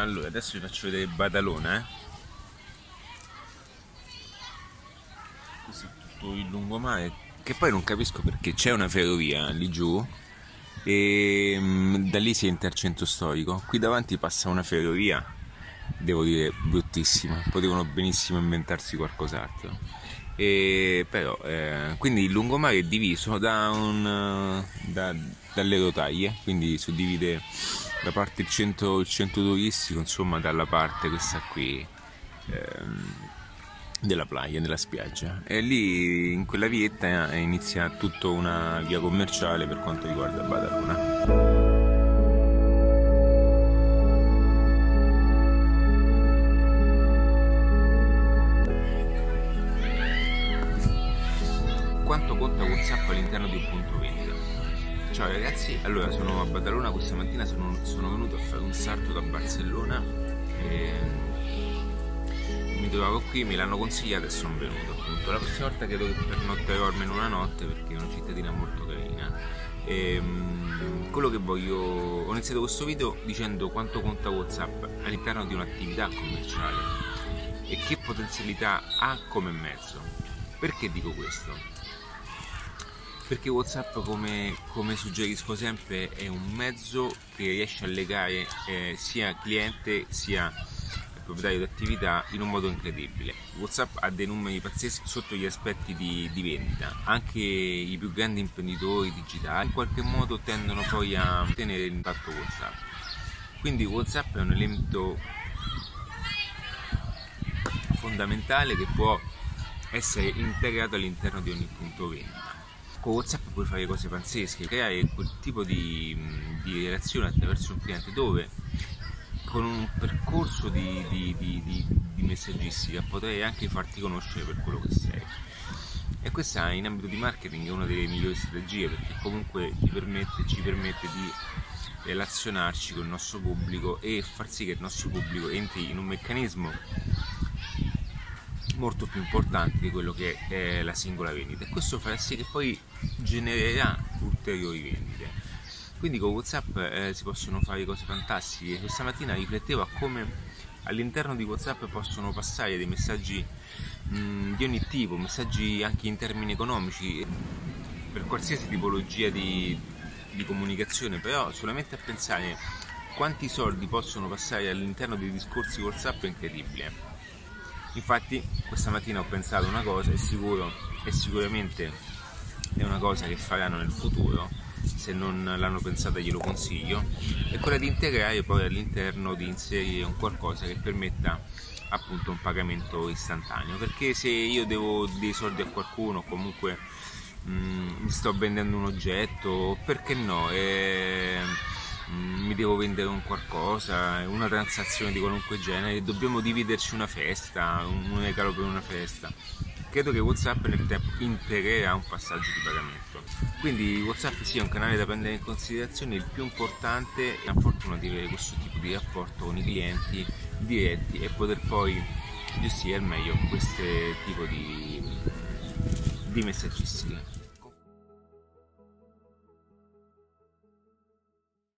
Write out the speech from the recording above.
Allora, adesso vi faccio vedere Badalona. Eh. Questo è tutto il lungomare, che poi non capisco perché c'è una ferrovia lì giù e mm, da lì si entra al centro storico. Qui davanti passa una ferrovia, devo dire bruttissima, potevano benissimo inventarsi qualcos'altro. E però, eh, quindi il lungomare è diviso da un, da, dalle rotaie, quindi suddivide da parte il centro, il centro turistico, insomma dalla parte questa qui ehm, della playa, della spiaggia. E lì in quella vietta inizia tutta una via commerciale per quanto riguarda Badalona. Quanto conta WhatsApp all'interno di un punto vendita. Ciao ragazzi, allora sono a Badalona questa mattina, sono, sono venuto a fare un salto da Barcellona e mi trovavo qui, me l'hanno consigliato e sono venuto appunto. La prossima volta credo che pernotterò almeno una notte perché è una cittadina molto carina. E, ehm, quello che voglio ho iniziato questo video dicendo quanto conta Whatsapp all'interno di un'attività commerciale e che potenzialità ha come mezzo perché dico questo? Perché Whatsapp come, come, suggerisco sempre è un mezzo che riesce a legare eh, sia cliente sia proprietario di attività in un modo incredibile. Whatsapp ha dei numeri pazzeschi sotto gli aspetti di, di, vendita. Anche i più grandi imprenditori digitali in qualche modo tendono poi a tenere in contatto Whatsapp. Quindi Whatsapp è un elemento fondamentale che può essere integrato all'interno di ogni punto vendita con WhatsApp puoi fare cose pazzesche, creare quel tipo di, di relazione attraverso un cliente dove con un percorso di, di, di, di, messaggistica potrei anche farti conoscere per quello che sei. E questa in ambito di marketing è una delle migliori strategie perché comunque permette, ci permette di relazionarci con il nostro pubblico e far sì che il nostro pubblico entri in un meccanismo molto più importante di quello che è la singola vendita. E questo farà sì che poi genererà ulteriori vendite. Quindi con whatsapp eh, si possono fare cose fantastiche. Questa mattina riflettevo a come all'interno di whatsapp possono passare dei messaggi mh, di ogni tipo messaggi anche in termini economici per qualsiasi tipologia di, di comunicazione però solamente a pensare quanti soldi possono passare all'interno dei discorsi whatsapp è incredibile Infatti questa mattina ho pensato una cosa e sicuro e sicuramente è una cosa che faranno nel futuro, se non l'hanno pensata glielo consiglio, è quella di integrare poi all'interno di inserire un qualcosa che permetta appunto un pagamento istantaneo, perché se io devo dei soldi a qualcuno comunque mm, mi sto vendendo un oggetto, perché no? E, Mm, mi devo vendere un qualcosa, una transazione di qualunque genere, dobbiamo dividerci una festa, un regalo per una festa. Credo che WhatsApp nel tempo integrerà un passaggio di pagamento. Quindi WhatsApp sia un canale da prendere in considerazione, il più importante è la fortuna di avere questo tipo di rapporto con i clienti diretti e poter poi gestire al meglio questo tipo di, di messaggistica.